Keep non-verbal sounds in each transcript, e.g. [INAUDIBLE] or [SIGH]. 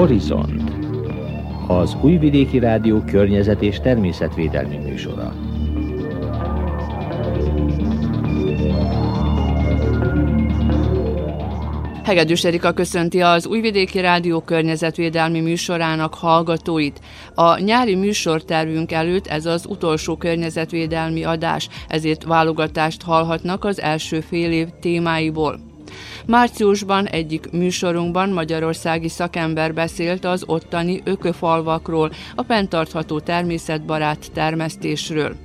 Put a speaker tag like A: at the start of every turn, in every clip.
A: Horizont az Újvidéki Rádió környezet és természetvédelmi műsora.
B: Hegedűs Erika köszönti az Újvidéki Rádió környezetvédelmi műsorának hallgatóit. A nyári műsortervünk előtt ez az utolsó környezetvédelmi adás, ezért válogatást hallhatnak az első fél év témáiból. Márciusban egyik műsorunkban magyarországi szakember beszélt az ottani ököfalvakról, a fenntartható természetbarát termesztésről.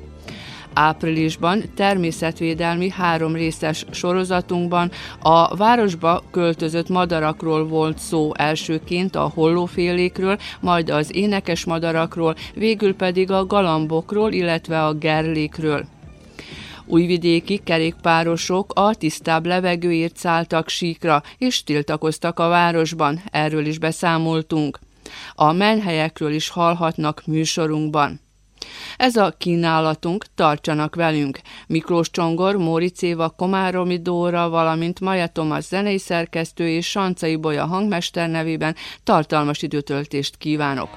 B: Áprilisban természetvédelmi három részes sorozatunkban a városba költözött madarakról volt szó elsőként a hollófélékről, majd az énekes madarakról, végül pedig a galambokról, illetve a gerlékről. Újvidéki kerékpárosok a tisztább levegőért szálltak síkra, és tiltakoztak a városban, erről is beszámoltunk. A menhelyekről is hallhatnak műsorunkban. Ez a kínálatunk, tartsanak velünk. Miklós Csongor, Móricz Éva, Komáromi Dóra, valamint Maja Tomasz zenei szerkesztő és Sancai Bolya hangmester nevében tartalmas időtöltést kívánok.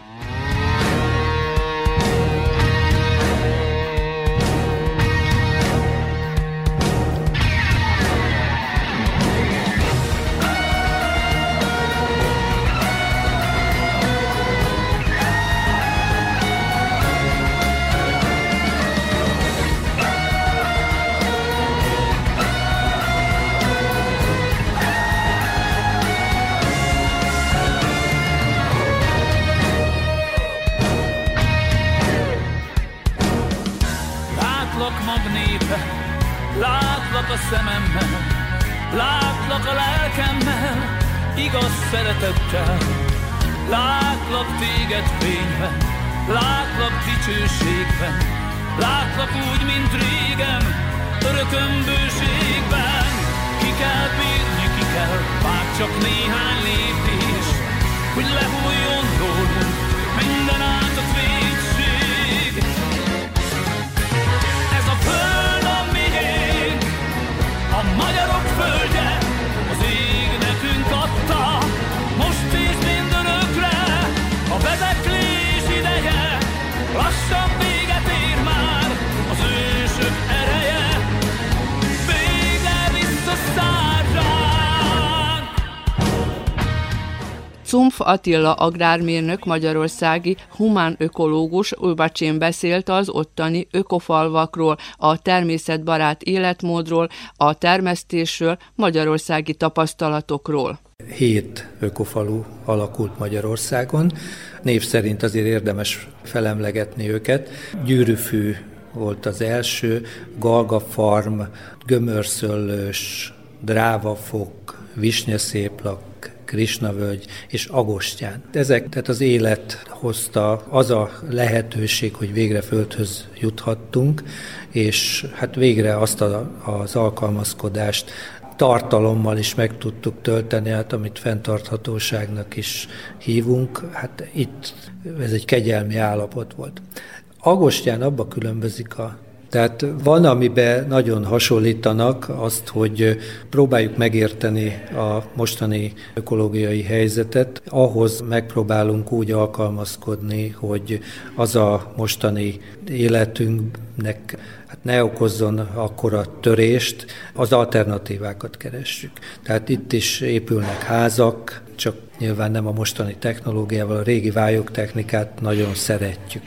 C: Csak néhány lépés Hogy lehújjon
B: Attila agrármérnök magyarországi humán ökológus Ulbacsén beszélt az ottani ökofalvakról, a természetbarát életmódról, a termesztésről, magyarországi tapasztalatokról
D: hét ökofalu alakult Magyarországon. Név szerint azért érdemes felemlegetni őket. Gyűrűfű volt az első, Galga Farm, Gömörszöllős, Drávafok, Visnyeszéplak, Krisnavölgy és Agostyán. Ezek, tehát az élet hozta az a lehetőség, hogy végre földhöz juthattunk, és hát végre azt a, az alkalmazkodást tartalommal is meg tudtuk tölteni, hát amit fenntarthatóságnak is hívunk, hát itt ez egy kegyelmi állapot volt. Agostyán abba különbözik a tehát van, amiben nagyon hasonlítanak azt, hogy próbáljuk megérteni a mostani ökológiai helyzetet, ahhoz megpróbálunk úgy alkalmazkodni, hogy az a mostani életünknek hát ne okozzon akkora törést, az alternatívákat keressük. Tehát itt is épülnek házak, csak nyilván nem a mostani technológiával, a régi vályok technikát nagyon szeretjük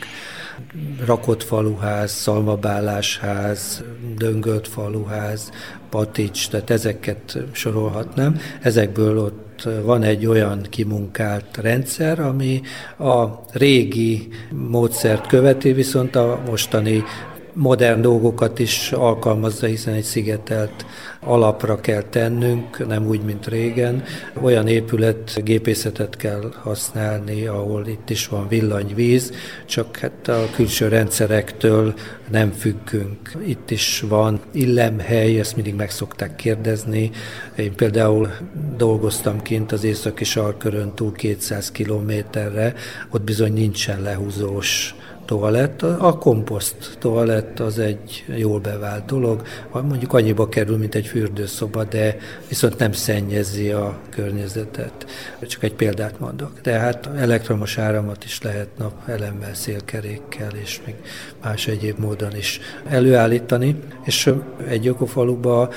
D: rakott faluház, szalmabálásház, döngölt faluház, patics, tehát ezeket sorolhatnám. Ezekből ott van egy olyan kimunkált rendszer, ami a régi módszert követi, viszont a mostani modern dolgokat is alkalmazza, hiszen egy szigetelt alapra kell tennünk, nem úgy, mint régen. Olyan épület gépészetet kell használni, ahol itt is van villanyvíz, csak hát a külső rendszerektől nem függünk. Itt is van illemhely, ezt mindig meg szokták kérdezni. Én például dolgoztam kint az északi sarkörön túl 200 kilométerre, ott bizony nincsen lehúzós toalett. A komposzt toalett az egy jól bevált dolog, mondjuk annyiba kerül, mint egy fürdőszoba, de viszont nem szennyezi a környezetet. Csak egy példát mondok. Tehát elektromos áramot is lehet napelemmel, szélkerékkel és még más egyéb módon is előállítani, és egy ökofaluba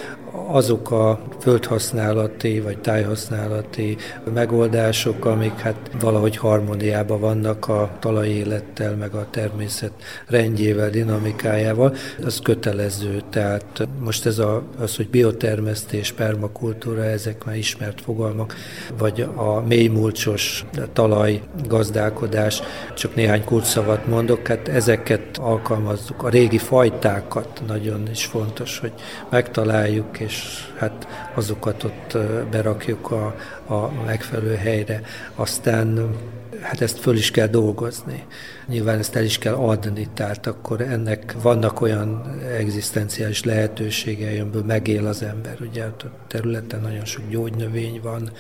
D: azok a földhasználati vagy tájhasználati megoldások, amik hát valahogy harmóniában vannak a talajélettel, meg a természet rendjével, dinamikájával, az kötelező. Tehát most ez a, az, hogy biotermesztés, permakultúra, ezek már ismert fogalmak, vagy a mélymulcsos talaj gazdálkodás, csak néhány kulcsszavat mondok, hát ezeket alkalmazzuk. A régi fajtákat nagyon is fontos, hogy megtaláljuk, és hát azokat ott berakjuk a, a megfelelő helyre. Aztán hát ezt föl is kell dolgozni. Nyilván ezt el is kell adni, tehát akkor ennek vannak olyan egzisztenciális lehetőségei, amiből megél az ember. Ugye a területen nagyon sok gyógynövény van,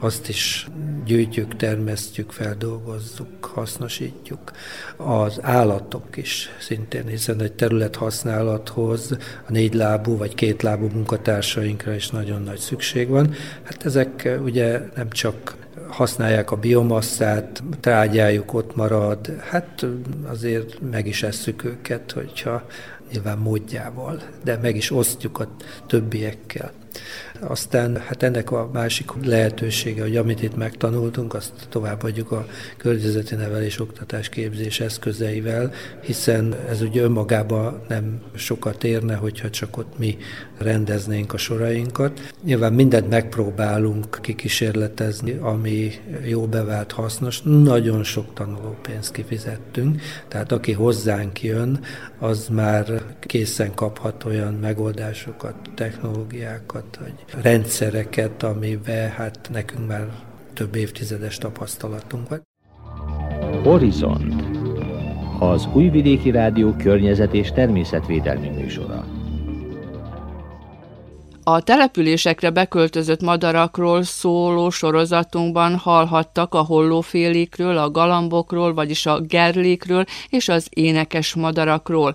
D: azt is gyűjtjük, termesztjük, feldolgozzuk, hasznosítjuk. Az állatok is szintén, hiszen egy terület használathoz a négy lábú vagy két lábú munkatársainkra is nagyon nagy szükség van. Hát ezek ugye nem csak használják a biomasszát, trágyájuk ott marad, hát azért meg is esszük őket, hogyha nyilván módjával, de meg is osztjuk a többiekkel. Aztán hát ennek a másik lehetősége, hogy amit itt megtanultunk, azt továbbadjuk a környezeti nevelés oktatás képzés eszközeivel, hiszen ez ugye önmagában nem sokat érne, hogyha csak ott mi rendeznénk a sorainkat. Nyilván mindent megpróbálunk kikísérletezni, ami jó bevált, hasznos. Nagyon sok tanulópénzt kifizettünk, tehát aki hozzánk jön, az már készen kaphat olyan megoldásokat, technológiákat, vagy rendszereket, amiben hát nekünk már több évtizedes tapasztalatunk van.
A: Horizont az Újvidéki Rádió környezet és természetvédelmi műsora.
B: A településekre beköltözött madarakról szóló sorozatunkban hallhattak a hollófélékről, a galambokról, vagyis a gerlékről és az énekes madarakról.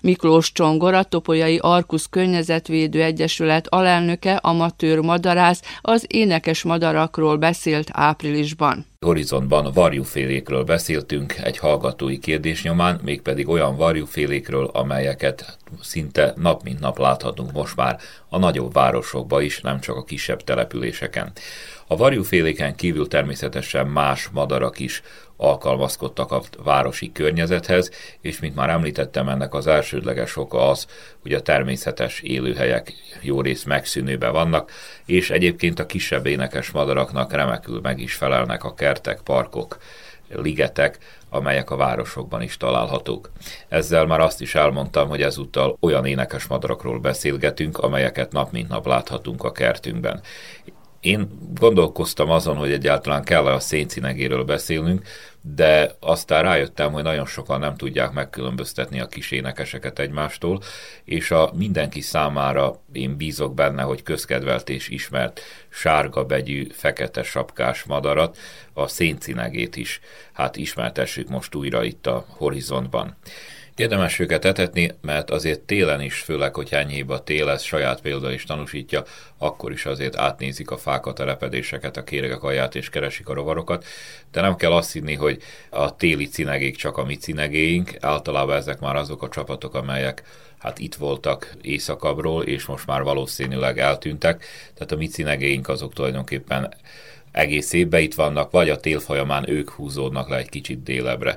B: Miklós Csongor, a Topolyai Arkusz Környezetvédő Egyesület alelnöke, amatőr madarász az énekes madarakról beszélt áprilisban.
E: Horizontban varjúfélékről beszéltünk egy hallgatói kérdés nyomán, mégpedig olyan varjúfélékről, amelyeket szinte nap mint nap láthatunk most már a nagyobb városokban is, nem csak a kisebb településeken. A varjúféléken kívül természetesen más madarak is alkalmazkodtak a városi környezethez, és mint már említettem, ennek az elsődleges oka az, hogy a természetes élőhelyek jó rész megszűnőbe vannak, és egyébként a kisebb énekes madaraknak remekül meg is felelnek a kertek, parkok, ligetek, amelyek a városokban is találhatók. Ezzel már azt is elmondtam, hogy ezúttal olyan énekes madarakról beszélgetünk, amelyeket nap mint nap láthatunk a kertünkben. Én gondolkoztam azon, hogy egyáltalán kell -e a széncinegéről beszélnünk, de aztán rájöttem, hogy nagyon sokan nem tudják megkülönböztetni a kis énekeseket egymástól, és a mindenki számára én bízok benne, hogy közkedvelt és ismert sárga begyű, fekete sapkás madarat, a széncinegét is, hát ismertessük most újra itt a horizontban. Érdemes őket etetni, mert azért télen is, főleg, hogy enyhébb a tél, ez saját példa is tanúsítja, akkor is azért átnézik a fákat, a repedéseket, a kéregek alját és keresik a rovarokat, de nem kell azt hinni, hogy a téli cinegék csak a mi cinegéink, általában ezek már azok a csapatok, amelyek hát itt voltak északabbról, és most már valószínűleg eltűntek, tehát a mi cinegéink azok tulajdonképpen egész évben itt vannak, vagy a tél folyamán ők húzódnak le egy kicsit délebre.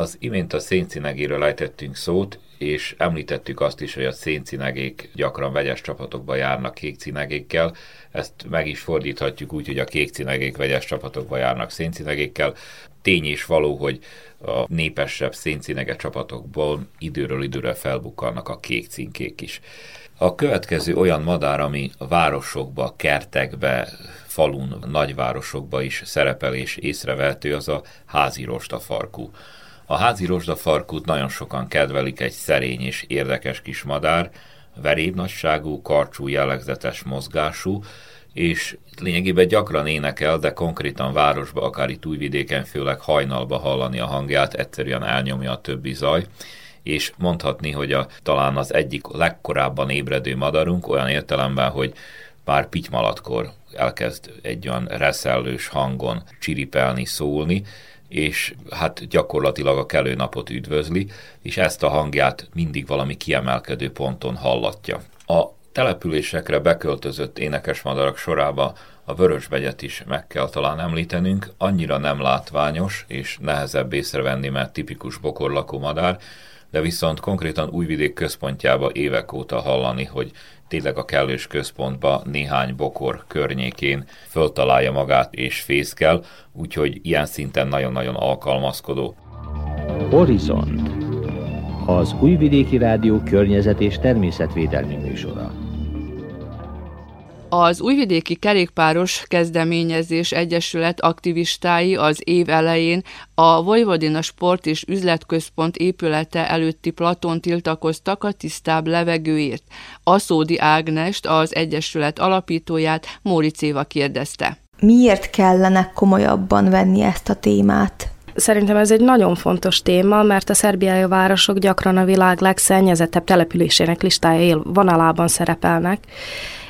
E: Az imént a széncinegéről ejtettünk szót, és említettük azt is, hogy a széncinegék gyakran vegyes csapatokba járnak kékcinegékkel. Ezt meg is fordíthatjuk úgy, hogy a kékcinegék vegyes csapatokba járnak széncinegékkel. Tény és való, hogy a népesebb széncinege csapatokból időről időre felbukkannak a kék cinkék is. A következő olyan madár, ami városokba, kertekbe, falun, nagyvárosokba is szerepel és észrevehető, az a házi rostafarkú. A házi rozsdafarkút nagyon sokan kedvelik, egy szerény és érdekes kis madár, veréb nagyságú, karcsú, jellegzetes mozgású, és lényegében gyakran énekel, de konkrétan városba, akár itt újvidéken, főleg hajnalba hallani a hangját, egyszerűen elnyomja a többi zaj, és mondhatni, hogy a, talán az egyik legkorábban ébredő madarunk olyan értelemben, hogy már pitymalatkor elkezd egy olyan reszellős hangon csiripelni, szólni, és hát gyakorlatilag a kelő napot üdvözli, és ezt a hangját mindig valami kiemelkedő ponton hallatja. A településekre beköltözött énekesmadarak sorába a vörösbegyet is meg kell talán említenünk, annyira nem látványos és nehezebb észrevenni, mert tipikus bokorlakó madár, de viszont konkrétan Újvidék központjába évek óta hallani, hogy tényleg a kellős központba néhány bokor környékén föltalálja magát és fészkel, úgyhogy ilyen szinten nagyon-nagyon alkalmazkodó.
A: Horizont az Újvidéki Rádió környezet és természetvédelmi műsora.
B: Az újvidéki kerékpáros kezdeményezés egyesület aktivistái az év elején a Vojvodina Sport és Üzletközpont épülete előtti platon tiltakoztak a tisztább levegőért. Aszódi Ágnest, az egyesület alapítóját Móric Éva kérdezte.
F: Miért kellene komolyabban venni ezt a témát?
G: Szerintem ez egy nagyon fontos téma, mert a szerbiai városok gyakran a világ legszennyezettebb településének listája él vonalában szerepelnek,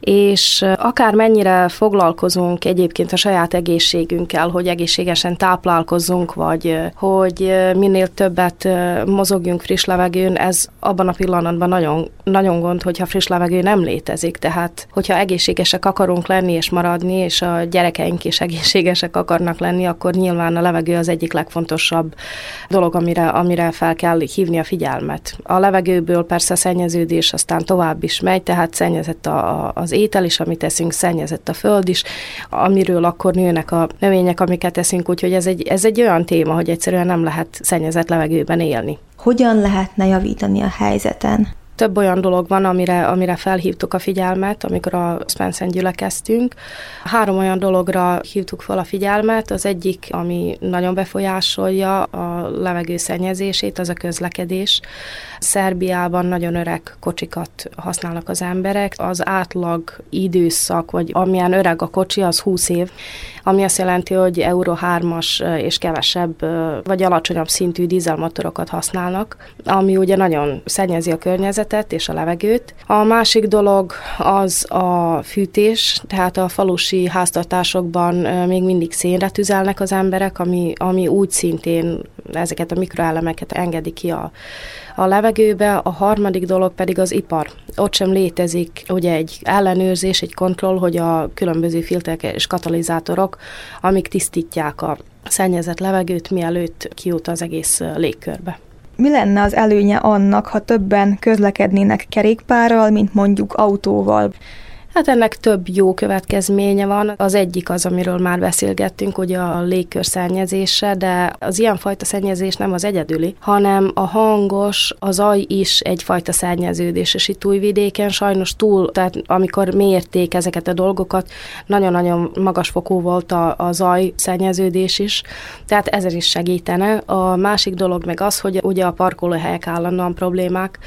G: és akár mennyire foglalkozunk egyébként a saját egészségünkkel, hogy egészségesen táplálkozzunk, vagy hogy minél többet mozogjunk friss levegőn, ez abban a pillanatban nagyon, nagyon gond, hogyha friss levegő nem létezik. Tehát, hogyha egészségesek akarunk lenni és maradni, és a gyerekeink is egészségesek akarnak lenni, akkor nyilván a levegő az egyik legfontosabb dolog, amire, amire fel kell hívni a figyelmet. A levegőből persze szennyeződés aztán tovább is megy, tehát szennyezett a, a, az az étel is, amit eszünk, szennyezett a föld is, amiről akkor nőnek a növények, amiket eszünk, úgyhogy ez egy, ez egy olyan téma, hogy egyszerűen nem lehet szennyezett levegőben élni.
F: Hogyan lehetne javítani a helyzeten?
G: Több olyan dolog van, amire, amire felhívtuk a figyelmet, amikor a Spencer gyülekeztünk. Három olyan dologra hívtuk fel a figyelmet. Az egyik, ami nagyon befolyásolja a levegő szennyezését, az a közlekedés. Szerbiában nagyon öreg kocsikat használnak az emberek. Az átlag időszak, vagy amilyen öreg a kocsi, az 20 év, ami azt jelenti, hogy Euro 3-as és kevesebb, vagy alacsonyabb szintű dízelmotorokat használnak, ami ugye nagyon szennyezi a környezetet és a levegőt. A másik dolog az a fűtés, tehát a falusi háztartásokban még mindig szénre tüzelnek az emberek, ami, ami úgy szintén ezeket a mikroelemeket engedi ki a, a levegőbe, a harmadik dolog pedig az ipar. Ott sem létezik ugye egy ellenőrzés, egy kontroll, hogy a különböző filterek és katalizátorok, amik tisztítják a szennyezett levegőt, mielőtt kijut az egész légkörbe.
F: Mi lenne az előnye annak, ha többen közlekednének kerékpárral, mint mondjuk autóval?
G: Hát ennek több jó következménye van. Az egyik az, amiről már beszélgettünk, ugye a légkör szennyezése, de az ilyenfajta szennyezés nem az egyedüli, hanem a hangos, az aj is egyfajta szennyeződés, és itt újvidéken sajnos túl, tehát amikor mérték ezeket a dolgokat, nagyon-nagyon magas fokú volt a, a zaj szennyeződés is, tehát ezen is segítene. A másik dolog meg az, hogy ugye a parkolóhelyek állandóan problémák,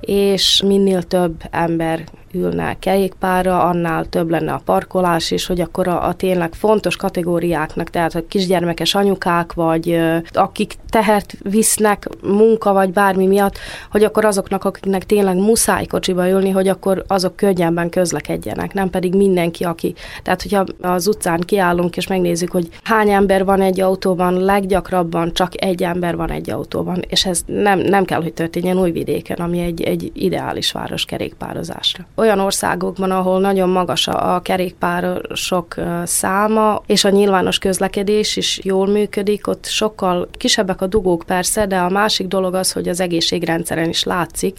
G: és minél több ember ülne kerékpárra, annál több lenne a parkolás is, hogy akkor a, a tényleg fontos kategóriáknak, tehát a kisgyermekes anyukák, vagy akik tehert visznek munka, vagy bármi miatt, hogy akkor azoknak, akiknek tényleg muszáj kocsiba ülni, hogy akkor azok könnyebben közlekedjenek, nem pedig mindenki, aki. Tehát, hogyha az utcán kiállunk és megnézzük, hogy hány ember van egy autóban, leggyakrabban csak egy ember van egy autóban, és ez nem, nem kell, hogy történjen újvidéken, ami egy, egy ideális város kerékpározásra olyan országokban, ahol nagyon magas a kerékpárosok száma, és a nyilvános közlekedés is jól működik, ott sokkal kisebbek a dugók persze, de a másik dolog az, hogy az egészségrendszeren is látszik,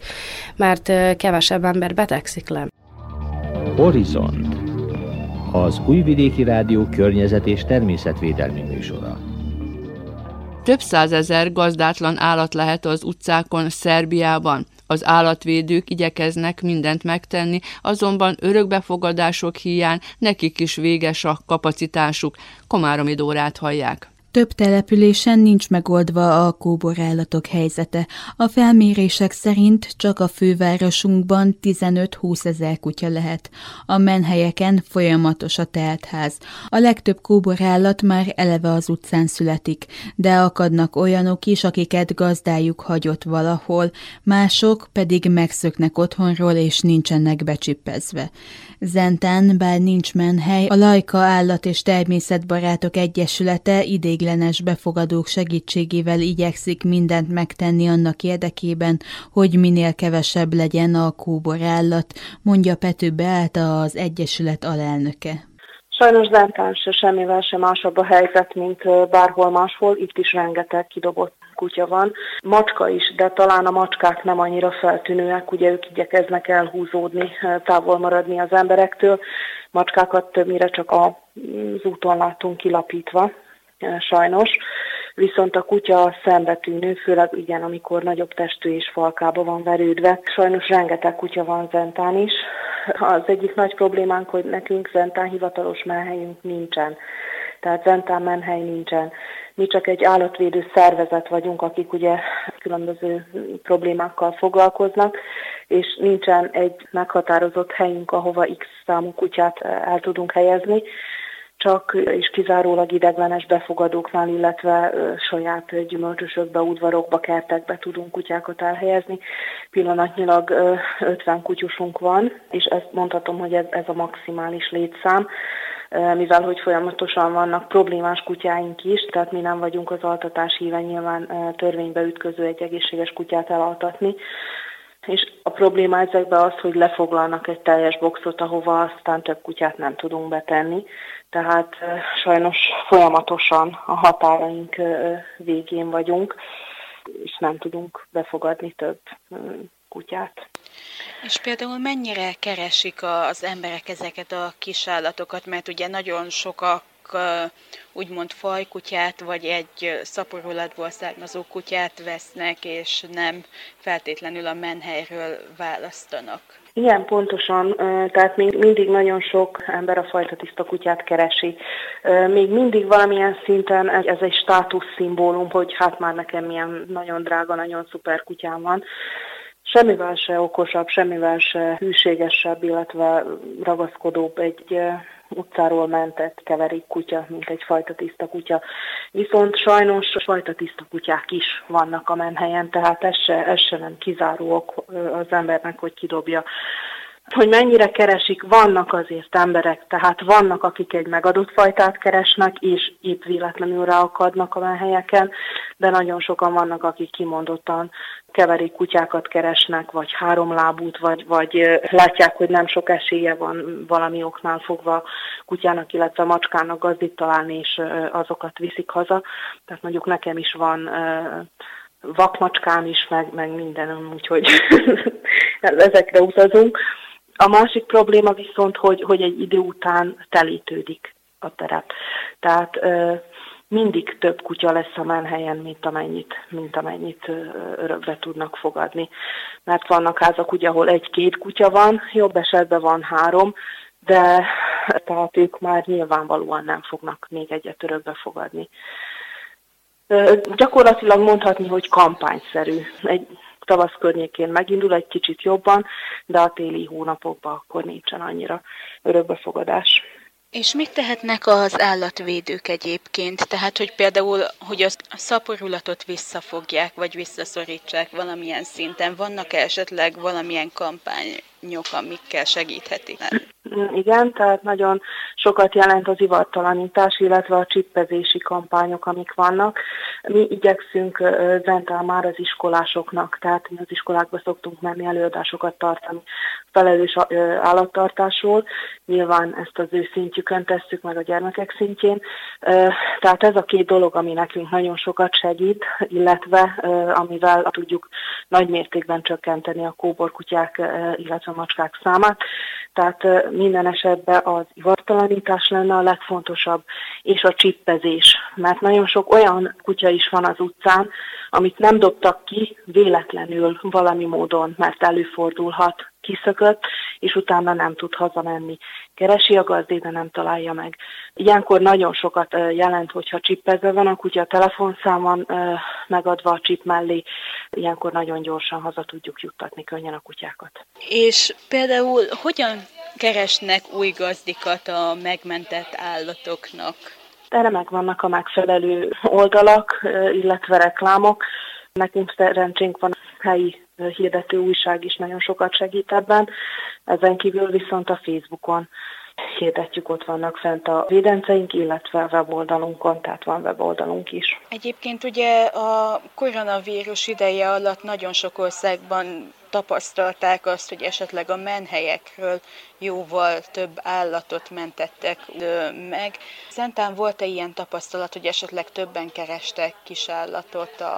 G: mert kevesebb ember betegszik le.
A: Horizont az Újvidéki Rádió környezet és természetvédelmi műsora.
B: Több százezer gazdátlan állat lehet az utcákon Szerbiában. Az állatvédők igyekeznek mindent megtenni, azonban örökbefogadások hiány nekik is véges a kapacitásuk. Komáromi Dórát hallják.
H: Több településen nincs megoldva a kóborállatok helyzete. A felmérések szerint csak a fővárosunkban 15-20 ezer kutya lehet. A menhelyeken folyamatos a teltház. A legtöbb kóborállat már eleve az utcán születik, de akadnak olyanok is, akiket gazdájuk hagyott valahol, mások pedig megszöknek otthonról és nincsenek becsippezve. Zentán, bár nincs menhely, a Lajka Állat és Természetbarátok Egyesülete idéglenes befogadók segítségével igyekszik mindent megtenni annak érdekében, hogy minél kevesebb legyen a kóbor állat, mondja Pető Beálta az Egyesület alelnöke.
I: Sajnos Zentán se semmivel sem másabb a helyzet, mint bárhol máshol, itt is rengeteg kidobott kutya van. Macska is, de talán a macskák nem annyira feltűnőek, ugye ők igyekeznek elhúzódni, távol maradni az emberektől. Macskákat többnyire csak az úton látunk kilapítva, sajnos. Viszont a kutya szembetűnő, főleg igen, amikor nagyobb testű és falkába van verődve. Sajnos rengeteg kutya van Zentán is. Az egyik nagy problémánk, hogy nekünk Zentán hivatalos menhelyünk nincsen. Tehát Zentán menhely nincsen. Mi csak egy állatvédő szervezet vagyunk, akik ugye különböző problémákkal foglalkoznak, és nincsen egy meghatározott helyünk, ahova X számú kutyát el tudunk helyezni csak és kizárólag ideglenes befogadóknál, illetve saját gyümölcsösökbe, udvarokba, kertekbe tudunk kutyákat elhelyezni. Pillanatnyilag 50 kutyusunk van, és ezt mondhatom, hogy ez, ez a maximális létszám mivel hogy folyamatosan vannak problémás kutyáink is, tehát mi nem vagyunk az altatás híve nyilván törvénybe ütköző egy egészséges kutyát elaltatni, és a probléma ezekben az, hogy lefoglalnak egy teljes boxot, ahova aztán több kutyát nem tudunk betenni. Tehát sajnos folyamatosan a határaink végén vagyunk, és nem tudunk befogadni több kutyát.
J: És például mennyire keresik az emberek ezeket a kisállatokat, mert ugye nagyon sokak úgymond fajkutyát, vagy egy szaporulatból származó kutyát vesznek, és nem feltétlenül a menhelyről választanak.
I: Igen, pontosan. Tehát még mindig nagyon sok ember a fajta tiszta kutyát keresi. Még mindig valamilyen szinten ez egy státuszszimbólum, hogy hát már nekem milyen nagyon drága, nagyon szuper kutyám van semmivel se okosabb, semmivel se hűségesebb, illetve ragaszkodóbb egy utcáról mentett keverék kutya, mint egy fajta tiszta kutya. Viszont sajnos fajta tiszta kutyák is vannak a menhelyen, tehát ez se, ez se nem kizáró az embernek, hogy kidobja hogy mennyire keresik, vannak azért emberek, tehát vannak, akik egy megadott fajtát keresnek, és itt véletlenül ráakadnak a menhelyeken, de nagyon sokan vannak, akik kimondottan keverék kutyákat keresnek, vagy háromlábút, vagy, vagy látják, hogy nem sok esélye van valami oknál fogva kutyának, illetve macskának gazdit találni, és azokat viszik haza. Tehát mondjuk nekem is van vakmacskám is, meg, meg minden, úgyhogy [LAUGHS] ezekre utazunk. A másik probléma viszont, hogy, hogy egy idő után telítődik a terep. Tehát mindig több kutya lesz a menhelyen, mint amennyit, mint amennyit örökbe tudnak fogadni. Mert vannak házak, ugye, ahol egy-két kutya van, jobb esetben van három, de tehát ők már nyilvánvalóan nem fognak még egyet örökbe fogadni. Gyakorlatilag mondhatni, hogy kampányszerű. Egy tavasz környékén megindul egy kicsit jobban, de a téli hónapokban akkor nincsen annyira örökbefogadás.
J: És mit tehetnek az állatvédők egyébként? Tehát, hogy például, hogy a szaporulatot visszafogják, vagy visszaszorítsák valamilyen szinten. Vannak -e esetleg valamilyen kampányok, amikkel segíthetik?
I: Igen, tehát nagyon sokat jelent az ivartalanítás, illetve a csippezési kampányok, amik vannak. Mi igyekszünk Zentál már az iskolásoknak, tehát mi az iskolákba szoktunk menni előadásokat tartani felelős állattartásról. Nyilván ezt az ő szintjükön tesszük meg a gyermekek szintjén. Tehát ez a két dolog, ami nekünk nagyon sokat segít, illetve amivel tudjuk nagy mértékben csökkenteni a kóborkutyák, illetve macskák számát. Tehát minden esetben az ivartalanítás lenne a legfontosabb, és a csippezés. Mert nagyon sok olyan kutya is van az utcán, amit nem dobtak ki véletlenül valami módon, mert előfordulhat kiszökött, és utána nem tud hazamenni. Keresi a gazdét, de nem találja meg. Ilyenkor nagyon sokat jelent, hogyha csippezve van a kutya, a telefonszámon megadva a csip mellé, ilyenkor nagyon gyorsan haza tudjuk juttatni könnyen a kutyákat.
J: És például hogyan keresnek új gazdikat a megmentett állatoknak?
I: Erre megvannak a megfelelő oldalak, illetve reklámok. Nekünk szerencsénk van helyi hirdető újság is nagyon sokat segít ebben. Ezen kívül viszont a Facebookon hirdetjük, ott vannak fent a védenceink, illetve a weboldalunkon, tehát van weboldalunk is.
J: Egyébként ugye a koronavírus ideje alatt nagyon sok országban tapasztalták azt, hogy esetleg a menhelyekről jóval több állatot mentettek meg. Szentán volt-e ilyen tapasztalat, hogy esetleg többen kerestek kis állatot a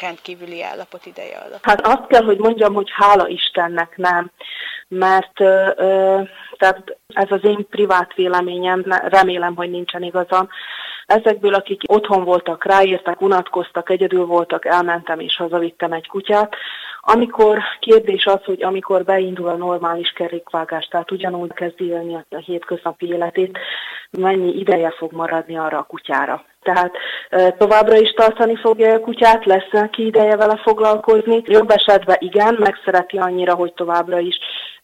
J: rendkívüli állapot ideje alatt?
I: Hát azt kell, hogy mondjam, hogy hála Istennek nem, mert ö, tehát ez az én privát véleményem, remélem, hogy nincsen igazam, Ezekből, akik otthon voltak, ráértek, unatkoztak, egyedül voltak, elmentem és hazavittem egy kutyát. Amikor kérdés az, hogy amikor beindul a normális kerékvágás, tehát ugyanúgy kezdi élni a hétköznapi életét, mennyi ideje fog maradni arra a kutyára. Tehát továbbra is tartani fogja a kutyát, lesz neki ideje vele foglalkozni. Jobb esetben igen, megszereti annyira, hogy továbbra is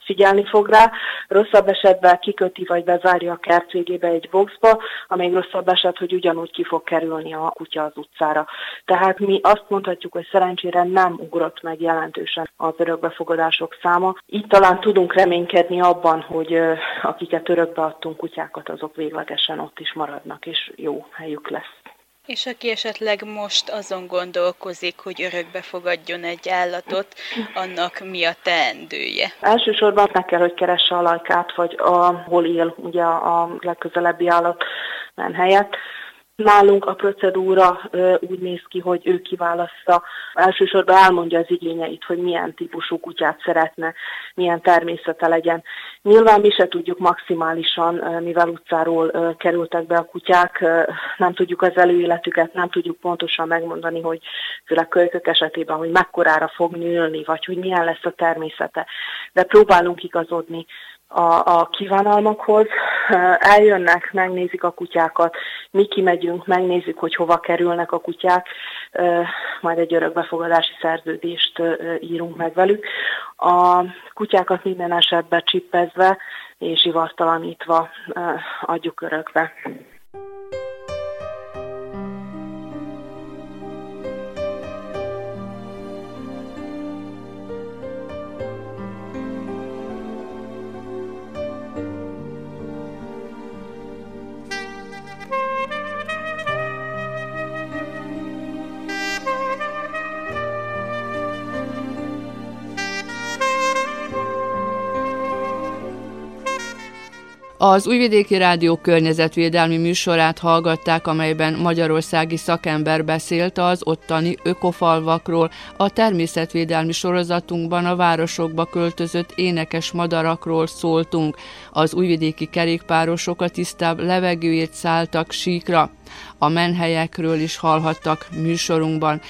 I: figyelni fog rá, rosszabb esetben kiköti vagy bezárja a kert végébe egy boxba, amíg rosszabb eset, hogy ugyanúgy ki fog kerülni a kutya az utcára. Tehát mi azt mondhatjuk, hogy szerencsére nem ugrott meg jelentősen az örökbefogadások száma. Így talán tudunk reménykedni abban, hogy akiket örökbe adtunk kutyákat, azok véglegesen ott is maradnak, és jó helyük lesz.
J: És aki esetleg most azon gondolkozik, hogy örökbe fogadjon egy állatot, annak mi a teendője?
I: Elsősorban meg kell, hogy keresse a lajkát, vagy ahol él ugye a legközelebbi állat helyett. Nálunk a procedúra úgy néz ki, hogy ő kiválaszta, elsősorban elmondja az igényeit, hogy milyen típusú kutyát szeretne, milyen természete legyen. Nyilván mi se tudjuk maximálisan, mivel utcáról kerültek be a kutyák, nem tudjuk az előéletüket, nem tudjuk pontosan megmondani, hogy főleg kölykök esetében, hogy mekkorára fog nőni, vagy hogy milyen lesz a természete. De próbálunk igazodni a, a kívánalmakhoz. Eljönnek, megnézik a kutyákat, mi kimegyünk, megnézzük, hogy hova kerülnek a kutyák, majd egy örökbefogadási szerződést írunk meg velük. A kutyákat minden esetben csippezve és ivartalanítva adjuk örökbe.
B: Az Újvidéki Rádió környezetvédelmi műsorát hallgatták, amelyben magyarországi szakember beszélt az ottani ökofalvakról, a természetvédelmi sorozatunkban a városokba költözött énekes madarakról szóltunk. Az újvidéki kerékpárosok a tisztább levegőért szálltak síkra. A menhelyekről is hallhattak műsorunkban.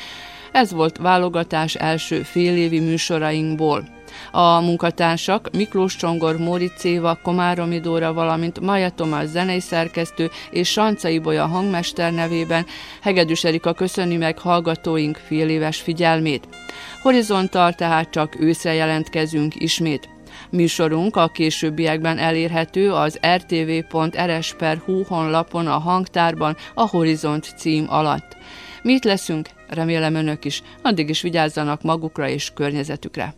B: Ez volt válogatás első félévi műsorainkból. A munkatársak Miklós Csongor, Móricz Éva, Komáromi Dóra, valamint Maja Tomás zenei szerkesztő és Sancai Bolya hangmester nevében Hegedűs Erika köszöni meg hallgatóink fél éves figyelmét. Horizontal tehát csak őszre jelentkezünk ismét. Műsorunk a későbbiekben elérhető az rtv.rs.hu honlapon a hangtárban a Horizont cím alatt. Mit leszünk? Remélem önök is. Addig is vigyázzanak magukra és környezetükre.